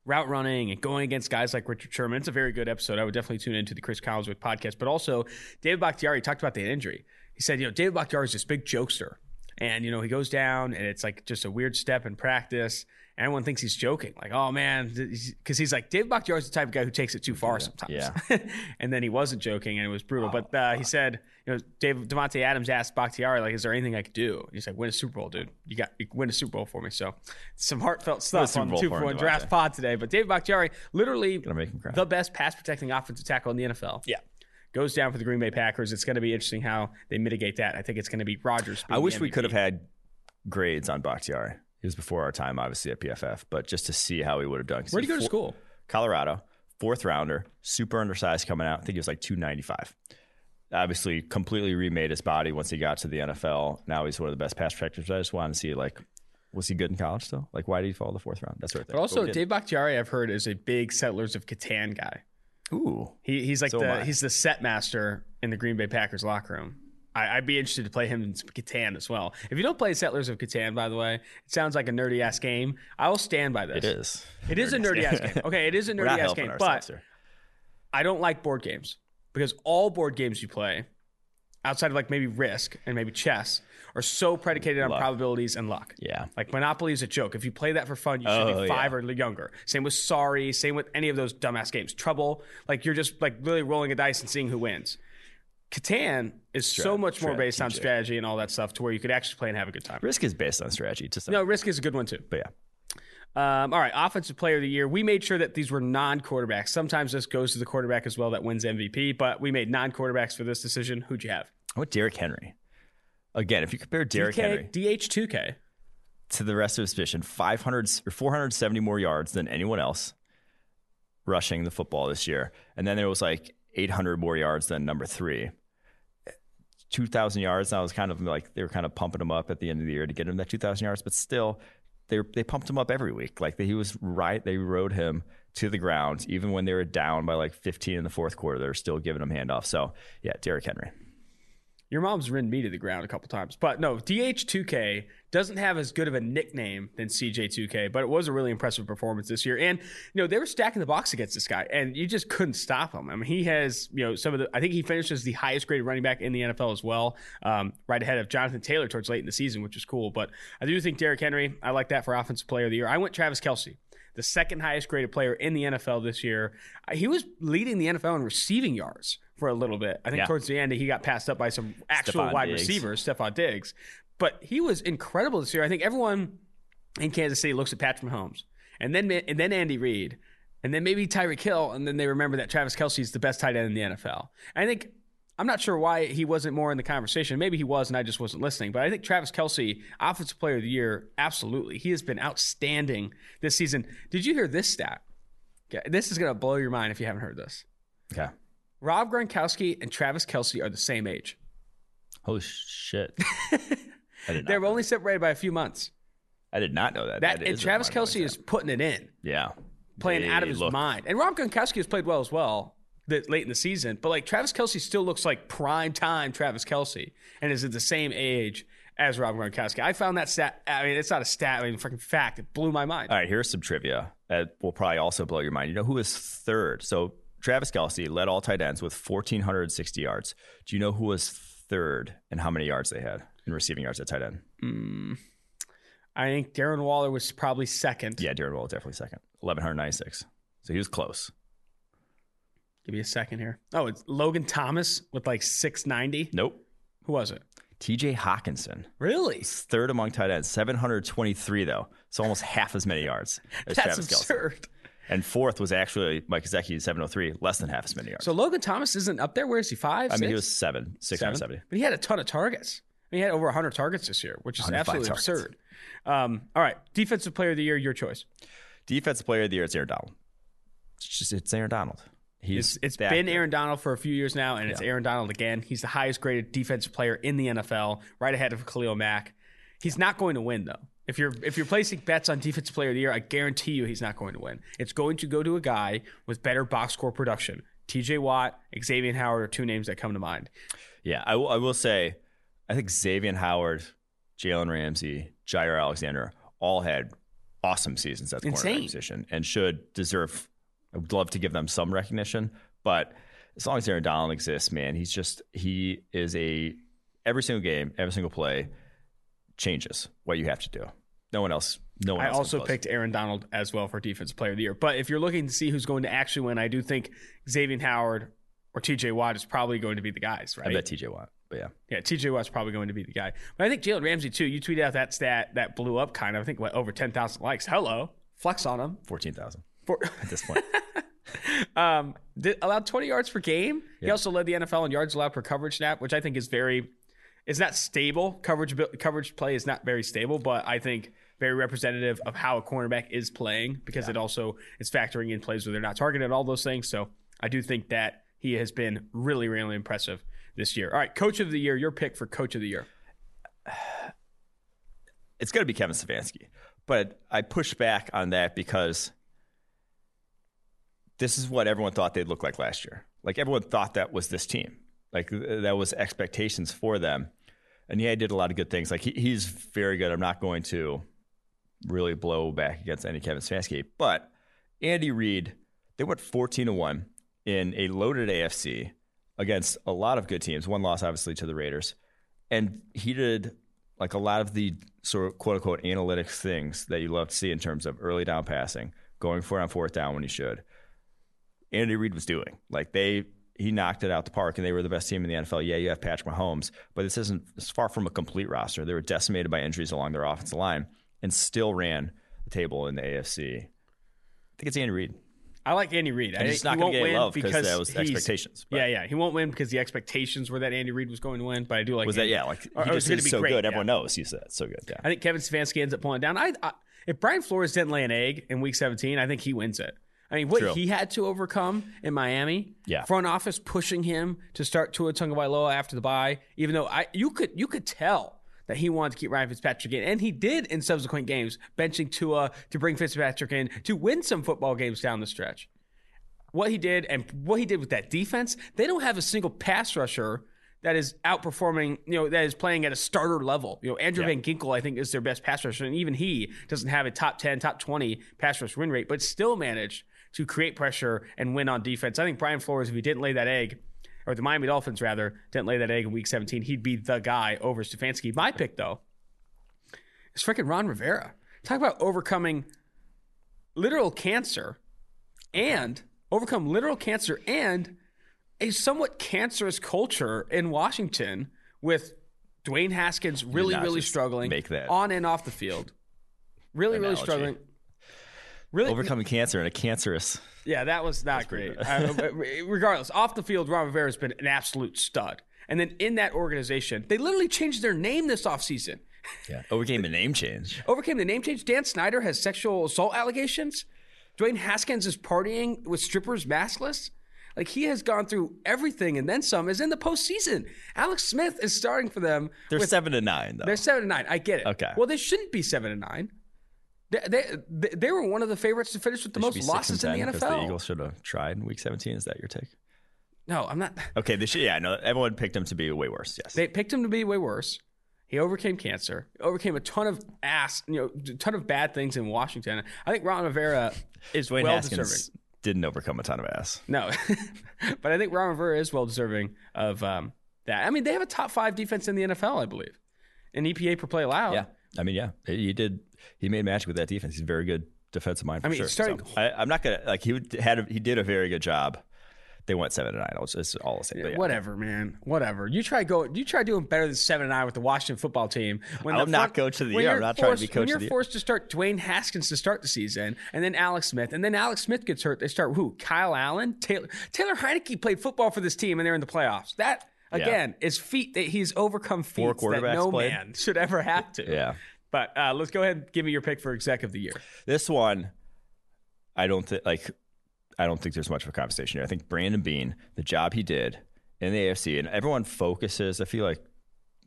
route running and going against guys like Richard Sherman. It's a very good episode. I would definitely tune into the Chris Collinsworth podcast. But also, David Bakhtiari talked about the injury. He said, you know, David Bakhtiari is this big jokester. And, you know, he goes down and it's like just a weird step in practice. And everyone thinks he's joking. Like, oh, man. Because he's like, David Bakhtiari is the type of guy who takes it too far sometimes. Yeah. and then he wasn't joking and it was brutal. Oh, but uh, he said, you know, Dave Davante Adams asked Bakhtiari, like, is there anything I could do? He's like, win a Super Bowl, dude. You got you win a Super Bowl for me. So some heartfelt stuff on the two for one draft pod today. But David Bakhtiari, literally the best pass protecting offensive tackle in the NFL. Yeah goes down for the Green Bay Packers. It's going to be interesting how they mitigate that. I think it's going to be Rodgers. I wish we could have had grades on Bakhtiari. He was before our time, obviously, at PFF, but just to see how he would have done. Where did he go to school? Colorado, fourth rounder, super undersized coming out. I think he was like 295. Obviously, completely remade his body once he got to the NFL. Now he's one of the best pass protectors. I just wanted to see, like, was he good in college still? Like, why did he fall the fourth round? That's right there. But also, but Dave Bakhtiari, I've heard, is a big Settlers of Catan guy. Ooh, he, he's like so the he's the set master in the Green Bay Packers locker room. I, would be interested to play him in Catan as well. If you don't play Settlers of Catan, by the way, it sounds like a nerdy ass game. I will stand by this. It is. It is a nerdy ass game. Okay, it is a nerdy ass game, but I don't like board games because all board games you play, outside of like maybe Risk and maybe chess, are so predicated on luck. probabilities and luck. Yeah. Like Monopoly is a joke. If you play that for fun, you should oh, be five yeah. or younger. Same with Sorry. Same with any of those dumbass games. Trouble. Like you're just like really rolling a dice and seeing who wins. Catan is Strat- so much more based on strategy and all that stuff to where you could actually play and have a good time. Risk is based on strategy. To some no, Risk is a good one too. But yeah. Um, all right, offensive player of the year. We made sure that these were non-quarterbacks. Sometimes this goes to the quarterback as well that wins MVP, but we made non-quarterbacks for this decision. Who'd you have? I went Derrick Henry. Again, if you compare Derrick Henry DH2K to the rest of his position, 500 or 470 more yards than anyone else rushing the football this year, and then there was like 800 more yards than number three. 2,000 yards. That was kind of like they were kind of pumping him up at the end of the year to get him that 2,000 yards, but still, they they pumped him up every week. Like he was right. They rode him to the ground, even when they were down by like 15 in the fourth quarter. They were still giving him handoffs. So yeah, Derrick Henry. Your mom's ridden me to the ground a couple times. But no, DH2K doesn't have as good of a nickname than CJ2K, but it was a really impressive performance this year. And, you know, they were stacking the box against this guy, and you just couldn't stop him. I mean, he has, you know, some of the, I think he finishes the highest graded running back in the NFL as well, um, right ahead of Jonathan Taylor towards late in the season, which is cool. But I do think Derrick Henry, I like that for Offensive Player of the Year. I went Travis Kelce the second highest graded player in the NFL this year. He was leading the NFL in receiving yards for a little bit. I think yeah. towards the end he got passed up by some actual Stefon wide Diggs. receivers, Stefon Diggs. But he was incredible this year. I think everyone in Kansas City looks at Patrick Mahomes and then and then Andy Reid and then maybe Tyreek Hill, and then they remember that Travis Kelce is the best tight end in the NFL. And I think I'm not sure why he wasn't more in the conversation. Maybe he was, and I just wasn't listening. But I think Travis Kelce, Offensive Player of the Year, absolutely. He has been outstanding this season. Did you hear this stat? This is going to blow your mind if you haven't heard this. Okay. Rob Gronkowski and Travis Kelce are the same age. Holy shit! They're only separated by a few months. I did not know that. That, that and Travis Kelce is putting it in. Yeah, playing they out of his look. mind. And Rob Gronkowski has played well as well late in the season. But like Travis Kelce still looks like prime time Travis Kelce and is at the same age as Rob Gronkowski. I found that stat. I mean, it's not a stat. I mean, freaking fact. It blew my mind. All right, here's some trivia that will probably also blow your mind. You know who is third? So Travis Kelce led all tight ends with 1,460 yards. Do you know who was third and how many yards they had in receiving yards at tight end? Mm, I think Darren Waller was probably second. Yeah, Darren Waller definitely second. 1,196. So he was close. Give me a second here. Oh, it's Logan Thomas with like 690. Nope. Who was it? TJ Hockenson. Really? Third among tight ends, 723 though. So almost half as many yards as That's Travis absurd. And fourth was actually Mike Gesicki, 703, less than half as many yards. So Logan Thomas isn't up there. Where is he? Five? I mean, he was seven, Seven? 670. But he had a ton of targets. I mean, he had over 100 targets this year, which is absolutely targets. absurd. Um, all right. Defensive player of the year, your choice. Defensive player of the year, it's Aaron Donald. It's just, it's Aaron Donald. He's It's, it's been good. Aaron Donald for a few years now, and it's Aaron Donald again. He's the highest graded defensive player in the NFL, right ahead of Khalil Mack. He's not going to win though. If you're if you're placing bets on defensive player of the year, I guarantee you he's not going to win. It's going to go to a guy with better box score production. T.J. Watt, Xavier Howard are two names that come to mind. Yeah, I will, will say, I think Xavier Howard, Jalen Ramsey, Jaire Alexander all had awesome seasons at the Insane. cornerback position and should deserve. I would love to give them some recognition, but as long as Aaron Donald exists, man, he's just he is a every single game, every single play changes what you have to do. No one else. No one. I also picked Aaron Donald as well for defensive player of the year. But if you're looking to see who's going to actually win, I do think Xavier Howard or T.J. Watt is probably going to be the guys, right? I bet TJ Watt, but yeah, Yeah, TJ Watt's probably going to be the guy. But I think Jalen Ramsey too. You tweeted out that stat that blew up kind of. I think what over ten thousand likes. Hello, flex on him. fourteen thousand For, at this point. um, did, allowed twenty yards per game. He also led the NFL in yards allowed per coverage snap, which I think is very. It's not stable. Coverage coverage play is not very stable, but I think very representative of how a cornerback is playing because it also is factoring in plays where they're not targeted and all those things. So I do think that he has been really, really impressive this year. All right, coach of the year. Your pick for coach of the year. it's going to be Kevin Stefanski. But I push back on that because this is what everyone thought they'd look like last year. Like everyone thought that was this team. Like that was expectations for them. And yeah, he did a lot of good things. Like he, he's very good. I'm not going to really blow back against any Kevin Stefanski. But Andy Reid, they went 14 to 1 in a loaded AFC against a lot of good teams. One loss, obviously, to the Raiders. And he did like a lot of the sort of quote unquote analytics things that you love to see in terms of early down passing, going for it on fourth down when you should. Andy Reid was doing. Like they he knocked it out the park and they were the best team in the NFL. Yeah, you have Patrick Mahomes, but this isn't it's far from a complete roster. They were decimated by injuries along their offensive line and still ran the table in the AFC. I think it's Andy Reid. I like Andy Reid. I And he's not he gonna get win because that was expectations, but- Yeah, yeah, he won't win because the expectations were that Andy Reid was going to win. But I do like Was that yeah, like he or- or it's just gonna be so great, good. yeah. Everyone knows he's that so good. Yeah. I think Kevin Stefanski ends up pulling it down. I, I if Brian Flores didn't lay an egg in Week 17, I think he wins it. I mean, what True. he had to overcome in Miami, Yeah. front office pushing him to start Tua Tagovailoa after the bye, even though I you could you could tell that he wanted to keep Ryan Fitzpatrick in, and he did in subsequent games, benching Tua to bring Fitzpatrick in to win some football games down the stretch. What he did and what he did with that defense, they don't have a single pass rusher that is outperforming, you know, that is playing at a starter level. You know, Andrew Yeah. Van Ginkel, I think, is their best pass rusher, and even he doesn't have a top 10, top 20 pass rush win rate, but still managed to create pressure and win on defense. I think Brian Flores, if he didn't lay that egg, or the Miami Dolphins rather, didn't lay that egg in week 17, he'd be the guy over Stefanski. My pick, though, is freaking Ron Rivera. Talk about overcoming literal cancer and overcome literal cancer and a somewhat cancerous culture in Washington with Dwayne Haskins really, really struggling make that on and off the field. Really, really struggling. Really, Overcoming cancer and a cancerous. yeah, that was not great. Uh, regardless, off the field, Ron Rivera has been an absolute stud. And then in that organization, they literally changed their name this offseason. Yeah. Overcame the name change. Overcame the name change. Dan Snyder has sexual assault allegations. Dwayne Haskins is partying with strippers maskless. Like he has gone through everything and then some. Is in the postseason. Alex Smith is starting for them. They're with- seven to nine though. they're seven to nine. I get it. Okay. Well, they shouldn't be seven to nine. They, they, they, were one of the favorites to finish with the They most losses in the 10 'cause The NFL. Eagles should have tried in Week 17. Is that your take? no, I'm not. Okay, they should. Yeah, no. Everyone picked him to be way worse. Yes. They picked him to be way worse. He overcame cancer, overcame a ton of ass, you know, a ton of bad things in Washington. I think Ron Rivera is well Haskins deserving. didn't overcome a ton of ass. No, but I think Ron Rivera is well deserving of um, that. I mean, they have a top five defense in the NFL, I believe, in EPA per play allowed. Yeah, I mean, yeah, he did. He made magic with that defense. He's a very good defensive mind. For I mean, sure. starting- So, I, I'm not gonna like he would, had. A, he did a very good job. They went seven to nine. I'll just all the same. But yeah. Whatever, man. Whatever. You try go. You try doing better than seven and nine with the Washington football team. When I'm not front- coach of the year. I'm not trying to be coach When you're forced to start Dwayne Haskins to start the season, and then Alex Smith, and then Alex Smith gets hurt, they start who? Kyle Allen, Taylor Taylor Heinicke played football for this team, and they're in the playoffs. That again is feat that he's overcome feats that no played. man should ever have to. Yeah. But uh, let's go ahead and give me your pick for exec of the year. This one, I don't think like I don't think there's much of a conversation here. I think Brandon Beane, the job he did in the AFC, and everyone focuses. I feel like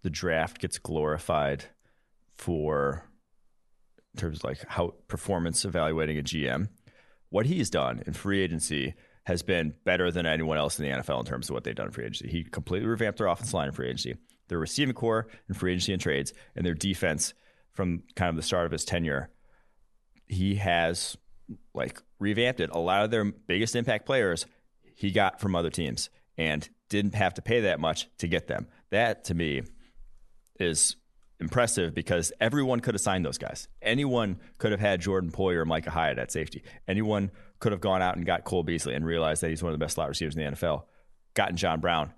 the draft gets glorified for in terms of like how performance evaluating a GM. What he's done in free agency has been better than anyone else in the NFL in terms of what they've done in free agency. He completely revamped their offensive line in free agency, their receiving corps in free agency and trades, and their defense from kind of the start of his tenure. He has like revamped it. A lot of their biggest impact players he got from other teams and didn't have to pay that much to get them. That to me is impressive because everyone could have signed those guys. Anyone could have had Jordan Poyer or Micah Hyde at safety. Anyone could have gone out and got Cole Beasley and realized that he's one of the best slot receivers in the NFL. Gotten John Brown,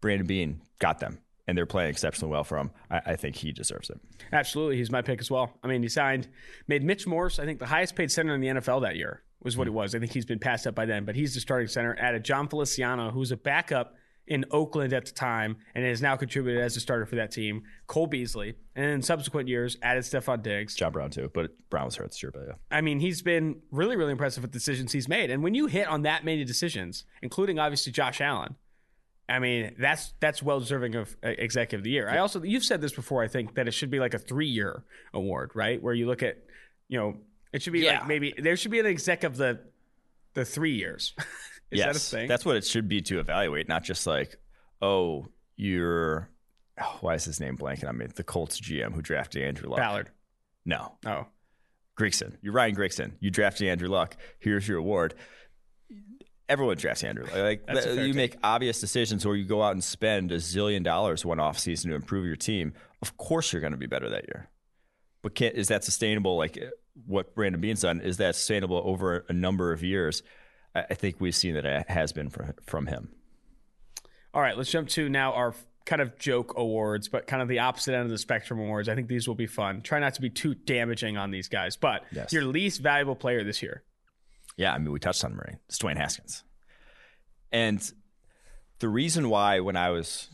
Brandon Beane, got them. And they're playing exceptionally well for him. I, I think he deserves it. Absolutely, he's my pick as well. I mean, he signed, made Mitch Morse, I think the highest paid center in the NFL that year was what hmm. he was. I think he's been passed up by then, but he's the starting center. Added Jon Feliciano, who's a backup in Oakland at the time and has now contributed as a starter for that team. Cole Beasley, and in subsequent years added Stefon Diggs. John Brown too, but Brown was hurt this year. But yeah, I mean, he's been really, really impressive with the decisions he's made. And when you hit on that many decisions, including obviously Josh Allen, I mean, that's that's well deserving of uh, executive of the year. I also you've said this before. I think that it should be like a three year award, right? Where you look at, you know, it should be Yeah. like maybe there should be an exec of the the three years. Is that a yes, thing? that's what it should be to evaluate, not just like, oh, you're. Oh, why is his name blanking on me? The Colts GM who drafted Andrew Luck. Ballard. No, Oh, Grigson. You're Ryan Grigson. You drafted Andrew Luck. Here's your award. Everyone drafts Andrew. Luck. Like That's a th- fair you take. make obvious decisions, or you go out and spend a zillion dollars one off season to improve your team. Of course, you're going to be better that year. But is that sustainable? Like what Brandon Beane's done, is that sustainable over a number of years? I, think we've seen that it has been from him. All right, let's jump to now our kind of joke awards, but kind of the opposite end of the spectrum awards. I think these will be fun. Try not to be too damaging on these guys, but Yes. your least valuable player this year. Yeah, I mean, we touched on already. It's Dwayne Haskins. And the reason why, when I was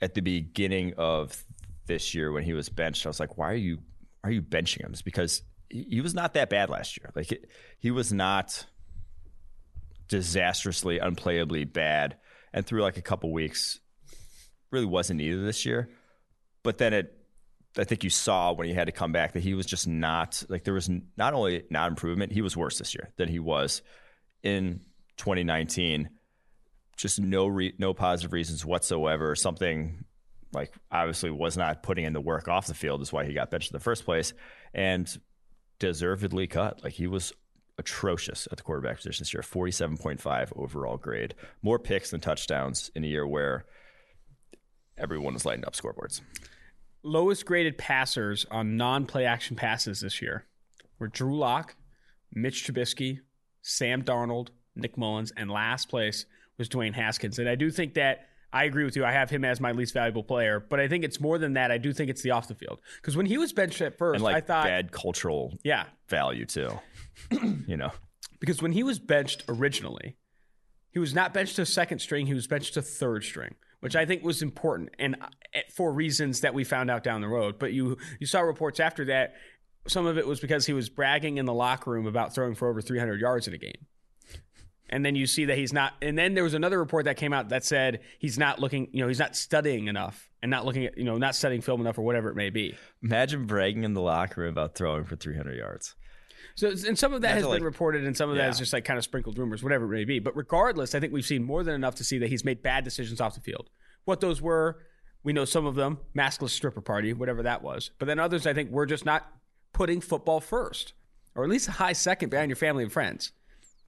at the beginning of this year, when he was benched, I was like, why are you, are you benching him? It's because he he was not that bad last year. Like, it, he was not disastrously, unplayably bad. And through like a couple weeks, really wasn't either this year. But then it, I think you saw when he had to come back that he was just not like there was not only not improvement, he was worse this year than he was in 2019. Just no re- no positive reasons whatsoever. Something like obviously was not putting in the work off the field is why he got benched in the first place, and deservedly cut. Like he was atrocious at the quarterback position this year. 47.5 overall grade, more picks than touchdowns in a year where everyone was lighting up scoreboards. Lowest graded passers on non play action passes this year were Drew Lock, Mitch Trubisky, Sam Darnold, Nick Mullens, and last place was Dwayne Haskins. And I do think that I agree with you. I have him as my least valuable player, but I think it's more than that. I do think it's the off the field. Because when he was benched at first, like I thought, bad cultural yeah, value too. you know, because when he was benched originally, he was not benched to second string. He was benched to third string, which I think was important, and uh, for reasons that we found out down the road. But you you saw reports after that. Some of it was because he was bragging in the locker room about throwing for over 300 yards in a game. And then you see that he's not. And then there was another report that came out that said he's not looking, you know, he's not studying enough and not looking at, you know, not studying film enough or whatever it may be. imagine bragging in the locker room about throwing for 300 yards. So, and some of that has Imagine, been like- reported, and some of that Yeah. is just like kind of sprinkled rumors, whatever it may be. But regardless, I think we've seen more than enough to see that he's made bad decisions off the field. What those were, we know some of them, maskless stripper party, whatever that was. But then others, I think, we're just not putting football first, or at least a high second behind your family and friends.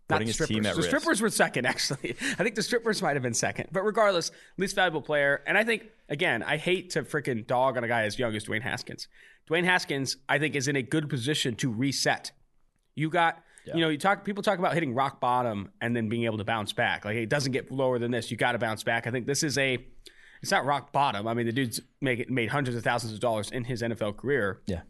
Not putting the his strippers. team at the risk. strippers were second, actually. I think the strippers might have been second. But regardless, least valuable player. And I think, again, I hate to freaking dog on a guy as young as Dwayne Haskins. Dwayne Haskins, I think, is in a good position to reset. You got, you know, you talk. People talk about hitting rock bottom and then being able to bounce back. Like it doesn't get lower than this. You got to bounce back. I think this is a. It's not rock bottom. I mean, the dude's make, made hundreds of thousands of dollars in his NFL career. Yeah.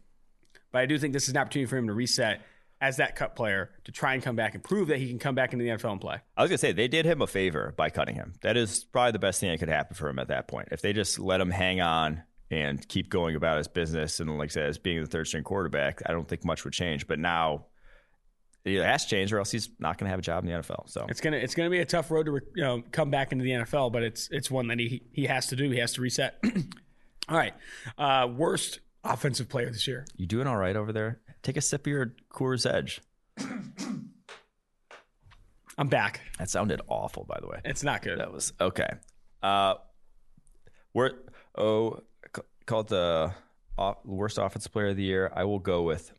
But I do think this is an opportunity for him to reset as that cut player to try and come back and prove that he can come back into the NFL and play. I was gonna say they did him a favor by cutting him. That is probably the best thing that could happen for him at that point. If they just let him hang on and keep going about his business and like I said, as being the third string quarterback, I don't think much would change. But now it either has to change or else he's not gonna have a job in the NFL. So It's gonna it's gonna be a tough road to you know come back into the NFL, but it's it's one that he he has to do. He has to reset. all right, uh, worst offensive player this year. you doing all right over there? Take a sip of your Coors Edge. I'm back. That sounded awful, by the way. It's not good. That was okay. Uh, we're oh, call it the off, worst offensive player of the year. I will go with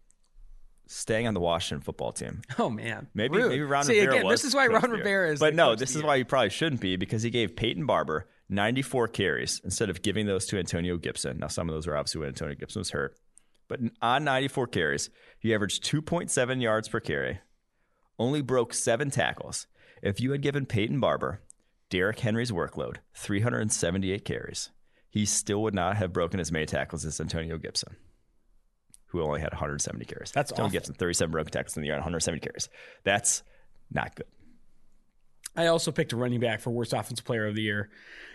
staying on the Washington football team. Oh man, Maybe Rude. maybe Ron See, Rivera again, was. this is why Ron. Rivera is. But no, this is why he probably shouldn't be because he gave Peyton Barber 94 carries instead of giving those to Antonio Gibson. Now some of those were obviously when Antonio Gibson was hurt, but on 94 carries, he averaged 2.7 yards per carry, only broke seven tackles. If you had given Peyton Barber Derrick Henry's workload, 378 carries, he still would not have broken as many tackles as Antonio Gibson, who only had 170 carries. That's Antonio awful. Gibson, 37 broken tackles in the year, on 170 carries. That's not good. I also picked a running back for worst offensive player of the year,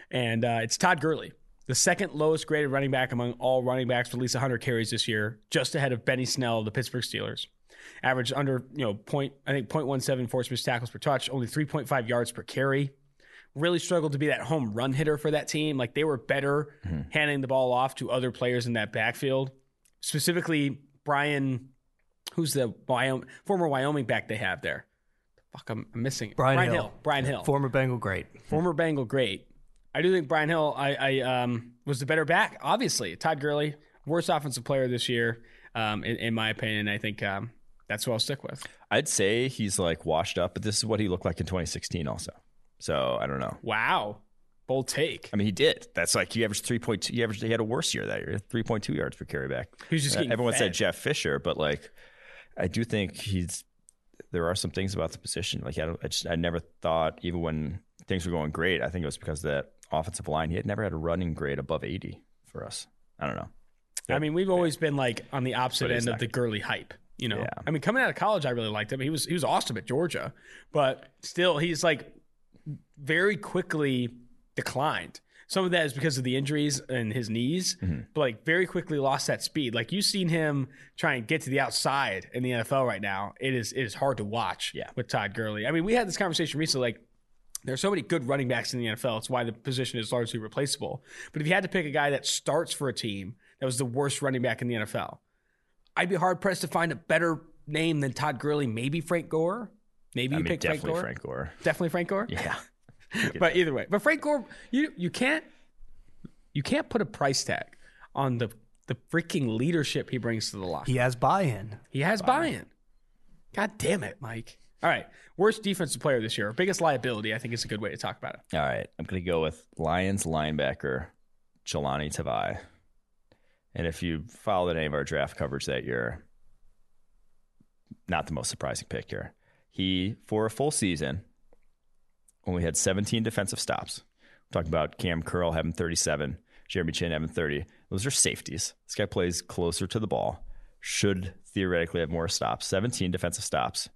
and uh, it's Todd Gurley, the second lowest graded running back among all running backs with at least 100 carries this year, just ahead of Benny Snell of the Pittsburgh Steelers. Averaged under you know point I think 0.17 forced missed tackles per touch, only 3.5 yards per carry. Really struggled to be that home run hitter for that team. Like they were better hmm. handing the ball off to other players in that backfield, specifically Brian, who's the Wyoming, former Wyoming back they have there. Fuck, I'm, I'm missing it. Brian Hill. Hill. Brian Hill Former Bengal great. former Bengal great. I do think Brian Hill I, I um, was the better back. Obviously, Todd Gurley, worst offensive player this year, um, in, in my opinion. I think um, that's who I'll stick with. I'd say he's like washed up, but this is what he looked like in 2016 also. So I don't know. Wow, bold take. I mean, he did. That's like he averaged 3.2. He averaged, he had a worse year that year, 3.2 yards per carry back. Just Uh, Everyone said. Jeff Fisher, but like, I do think he's, there are some things about the position. Like, I, I just, I never thought, even when things were going great, I think it was because of that offensive line. He had never had a running grade above 80 for us. I don't know. I mean, we've always been like on the opposite end of the Gurley hype. You know, Yeah. I mean, coming out of college, I really liked him. He was he was awesome at Georgia, but still, he's like very quickly declined. Some of that is because of the injuries and his knees, Mm-hmm. but like very quickly lost that speed. Like you've seen him try and get to the outside in the NFL right now. It is it is hard to watch Yeah. with Todd Gurley. I mean, we had this conversation recently. Like there are so many good running backs in the NFL. It's why the position is largely replaceable. But if you had to pick a guy that starts for a team that was the worst running back in the NFL, I'd be hard pressed to find a better name than Todd Gurley. Maybe Frank Gore. Maybe I you mean, pick Frank definitely Gore. Frank Gore. Definitely Frank Gore. Yeah. But either way, but Frank Gore, you you can't you can't put a price tag on the the freaking leadership he brings to the locker. He has buy-in. He has buy-in. God damn it, Mike. All right, worst defensive player this year, biggest liability. I think is a good way to talk about it. All right, I'm going to go with Lions linebacker Jahlani Tavai. And if you followed any of our draft coverage that year, not the most surprising pick here. He, for a full season, only had 17 defensive stops. We're talking about Cam Curl having 37, Jeremy Chinn having 30. Those are safeties. This guy plays closer to the ball, should theoretically have more stops. 17 defensive stops.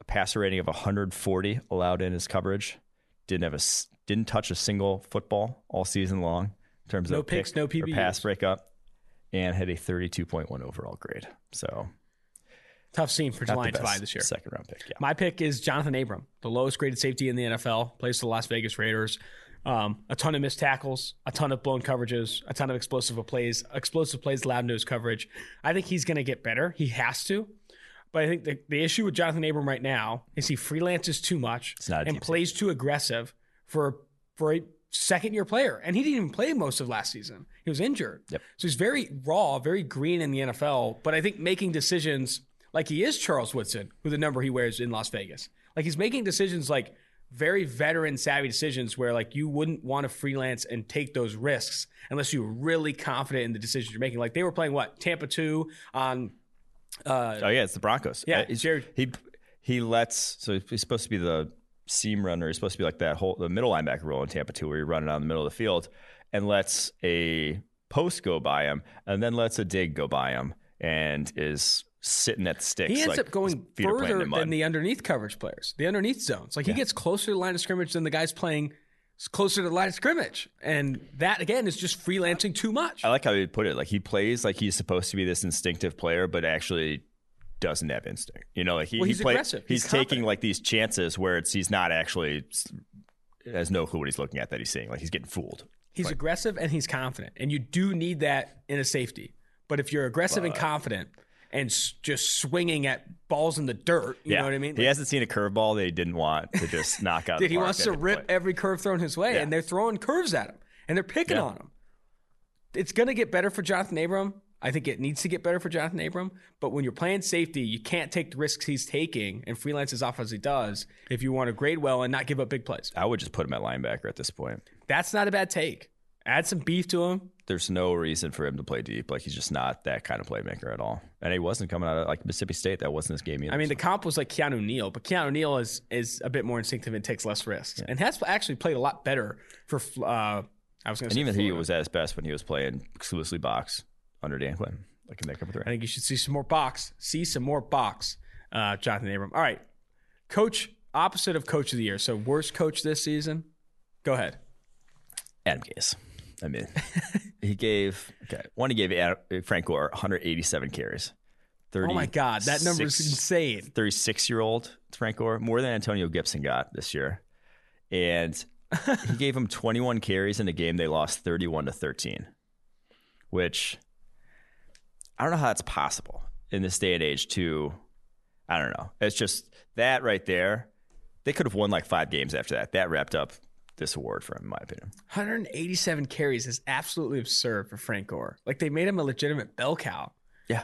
A passer rating of 140 allowed in his coverage. Didn't have a didn't touch a single football all season long in terms No of picks, pick no or PBUs. pass breakup, and had a 32.1 overall grade. So Tough scene for Jahlani Tavai this year. second round pick. Yeah. My pick is Johnathan Abram, the lowest graded safety in the NFL, plays for the Las Vegas Raiders. Um, a ton of missed tackles, a ton of blown coverages, a ton of explosive plays, explosive plays, loud nose coverage. I think he's going to get better. He has to. But I think the, the issue with Johnathan Abram right now is he freelances too much and plays too aggressive for for a second year player. And he didn't even play most of last season. He was injured. Yep. So he's very raw, very green in the NFL. But I think making decisions like he is Charles Woodson with the number he wears in Las Vegas. Like he's making decisions like very veteran savvy decisions where like you wouldn't want to freelance and take those risks unless you were really confident in the decisions you're making. Like they were playing what Tampa two on. Uh, oh yeah, it's the Broncos. Yeah, Uh, Jared- he he lets so he's supposed to be the seam runner. He's supposed to be like that whole the middle linebacker role in Tampa two, where you're running down the middle of the field and lets a post go by him, and then lets a dig go by him, and is sitting at the sticks. he ends like up going his feet are planted further than the underneath coverage players, the underneath zones. Like he gets closer to the line of scrimmage than the guys playing s- closer to the line of scrimmage, and that again is just freelancing too much. I like how he put it. Like he plays like he's supposed to be this instinctive player, but actually doesn't have instinct. You know, like he, Well, he he's play- aggressive. He's, He's taking like these chances where it's he's not actually has no clue what he's looking at that he's seeing. Like he's getting fooled. He's aggressive and he's confident, and you do need that in a safety. But if you're aggressive and confident and s- just swinging at balls in the dirt, you know what I mean? He hasn't seen a curveball that he didn't want to just knock out. Dude, he wants to rip every curve thrown his way, Yeah. and they're throwing curves at him, and they're picking Yeah. on him. It's going to get better for Johnathan Abram. I think it needs to get better for Johnathan Abram. But when you're playing safety, you can't take the risks he's taking and freelance as often as he does if you want to grade well and not give up big plays. I would just put him at linebacker at this point. That's not a bad take. Add some beef to him. There's no reason for him to play deep. Like he's just not that kind of playmaker at all. And he wasn't coming out of like Mississippi State. That wasn't his game either. I mean, the comp was like Keanu Neal, but Keanu Neal is is a bit more instinctive and takes less risks, and has actually played a lot better for. Uh, I was going to and say even he was at his best when he was playing exclusively box under Dan Quinn, like in that cover three. I think you should see some more box. See some more box, uh, Johnathan Abram. All right, coach opposite of coach of the year. So worst coach this season. Go ahead. Adam Gase. I mean, he gave okay. One, he gave Frank Gore 187 carries. 30, Oh my God, that number is insane. 36 year old Frank Gore, more than Antonio Gibson got this year. And he gave him 21 carries in a game they lost 31 to 13, which I don't know how that's possible in this day and age to I don't know. It's just that right there. They could have won like five games after that. That wrapped up this award for him, in my opinion. 187 carries is absolutely absurd for Frank Gore. Like they made him a legitimate bell cow, Yeah.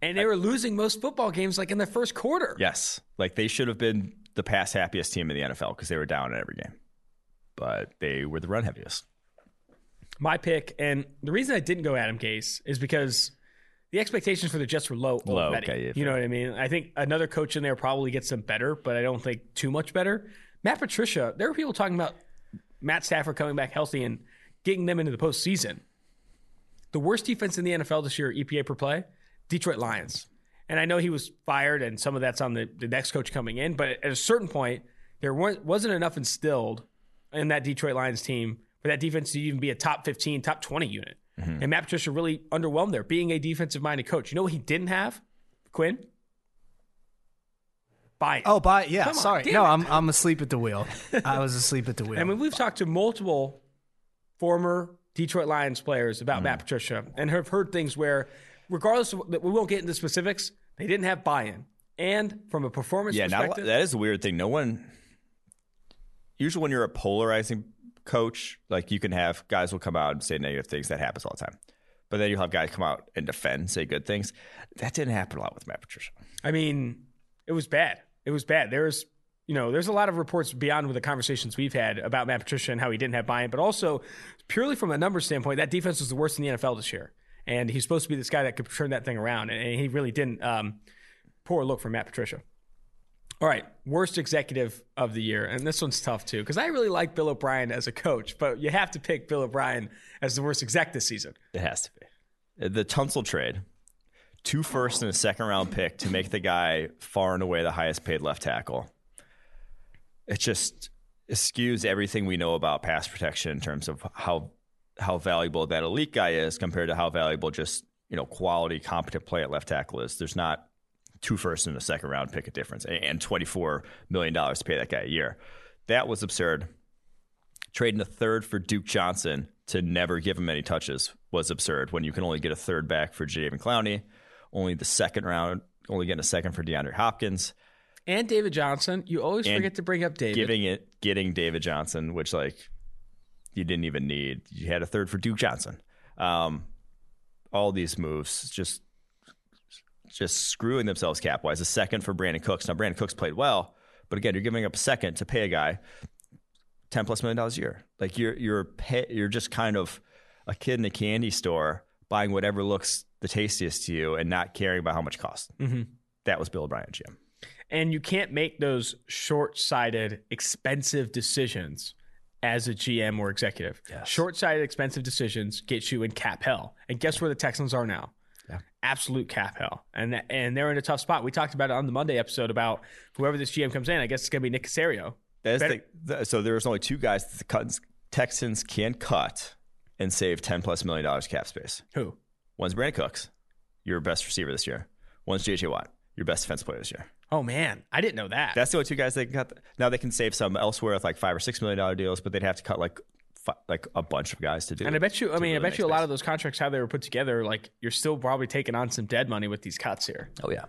and they were losing most football games like in the first quarter. Yes. Like they should have been the pass happiest team in the NFL because they were down in every game. But they were the run heaviest. my pick, and the reason I didn't go Adam Gase is because the expectations for the Jets were low Low, already. okay, yeah, you know what I mean? I think another coach in there probably gets them better, but I don't think too much better. Matt Patricia, there were people talking about Matt Stafford coming back healthy and getting them into the postseason. The worst defense in the NFL this year, EPA per play, Detroit Lions. And I know he was fired, and some of that's on the, the next coach coming in, but at a certain point, there weren't, wasn't enough instilled in that Detroit Lions team for that defense to even be a top 15, top 20 unit. Mm-hmm. And Matt Patricia really underwhelmed there, being a defensive minded coach. You know what he didn't have? Quinn? Buy Oh, but yeah, Come on, sorry. damn No, it. I'm I'm asleep at the wheel. I was asleep at the wheel. I mean, we've talked to multiple former Detroit Lions players about mm. Matt Patricia and have heard things where, regardless of we won't get into specifics, they didn't have buy-in. And from a performance Yeah, now perspective, that is a weird thing. No one usually when you're a polarizing coach, like you can have guys will come out and say negative things. That happens all the time. But then you'll have guys come out and defend, say good things. That didn't happen a lot with Matt Patricia. I mean, it was bad. It was bad. There's, you know, there's a lot of reports beyond with the conversations we've had about Matt Patricia and how he didn't have buy-in, but also purely from a numbers standpoint, that defense was the worst in the NFL this year. And he's supposed to be this guy that could turn that thing around, and he really didn't. Um, poor look for Matt Patricia. All right, worst executive of the year, and this one's tough too because I really like Bill O'Brien as a coach, but you have to pick Bill O'Brien as the worst exec this season. It has to be. The Tunsil trade, two first and a second round pick to make the guy far and away the highest paid left tackle. It just skews everything we know about pass protection in terms of how how valuable that elite guy is compared to how valuable just you know quality competent play at left tackle is. There's not two first and a second round pick a difference and twenty four million dollars to pay that guy a year. That was absurd trading a third for Duke Johnson to never give him any touches was absurd when you can only get a third back for Jadeveon Clowney, only the second round, only getting a second for DeAndre Hopkins, And David Johnson, you always And forget to bring up David. giving it getting David Johnson, which like you didn't even need. You had a third for Duke Johnson. Um, all these moves just just screwing themselves cap wise. A second for Brandin Cooks. Now Brandin Cooks played well, but again, you're giving up a second to pay a guy ten plus million dollars a year. Like you're you're pay, you're just kind of a kid in a candy store buying whatever looks the tastiest to you and not caring about how much it costs. Mm-hmm. That was Bill O'Brien, GM. And you can't make those short-sighted, expensive decisions as a GM or executive. Yes. Short-sighted, expensive decisions get you in cap hell. And guess where the Texans are now? Yeah. Absolute cap hell. And that, and they're in a tough spot. We talked about it on the Monday episode about whoever this GM comes in. I guess it's going to be Nick Caserio. The, so there's only two guys that the Texans can cut and save ten plus million dollars cap space. Who? One's Brandin Cooks, your best receiver this year. One's JJ Watt, your best defense player this year. Oh man, I didn't know that. That's the only two guys they can cut. Now they can save some elsewhere with like five or six million dollar deals, but they'd have to cut like fi- like a bunch of guys to do. That. And I bet you, I mean, I bet you a lot space. of those contracts, how they were put together, like you're still probably taking on some dead money with these cuts here. Oh yeah,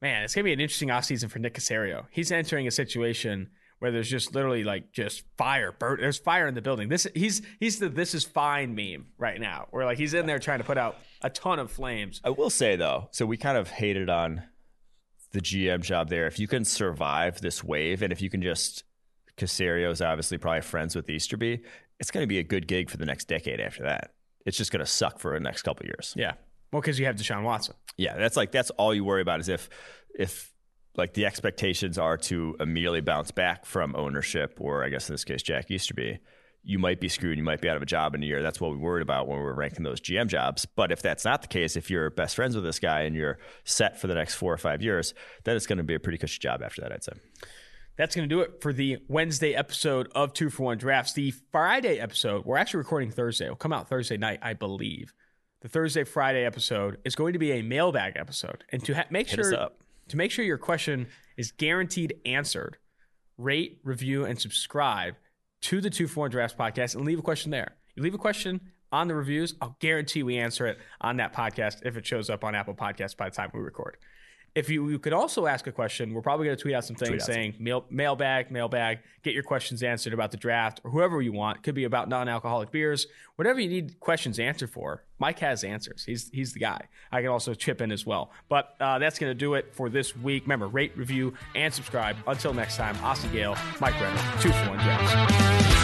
Man, it's gonna be an interesting offseason for Nick Caserio. He's entering a situation where there's just literally like just fire, burn. There's fire in the building. This he's he's the this is fine meme right now, where like he's in there trying to put out a ton of flames. I will say though, so we kind of hated on the GM job there. If you can survive this wave, and if you can just Caserio's obviously probably friends with Easterby, it's going to be a good gig for the next decade after that. It's just going to suck for the next couple of years. Yeah, well, because you have Deshaun Watson. Yeah, that's like that's all you worry about is if if like the expectations are to immediately bounce back from ownership, or I guess in this case Jack Easterby, you might be screwed. You might be out of a job in a year. That's what we worried about when we were ranking those GM jobs. But if that's not the case, if you're best friends with this guy and you're set for the next four or five years, then it's going to be a pretty cushy job after that. I'd say. That's going to do it for the Wednesday episode of Two for One Drafts. The Friday episode, we're actually recording Thursday. It'll come out Thursday night, I believe. The Thursday Friday episode is going to be a mailbag episode, and to ha- make Hit sure. To make sure your question is guaranteed answered, rate, review, and subscribe to the Two for One Drafts podcast, and leave a question there. You leave a question on the reviews, I'll guarantee we answer it on that podcast if it shows up on Apple Podcasts by the time we record. If you, you could also ask a question, we're probably going to tweet out some things out saying mail, mailbag, mailbag, get your questions answered about the draft or whoever you want. Could be about non-alcoholic beers, whatever you need questions answered for. Mike has answers. He's he's the guy. I can also chip in as well. But uh, that's going to do it for this week. Remember, rate, review, and subscribe. Until next time, Austin Gayle, Mike Renner, two for one drafts.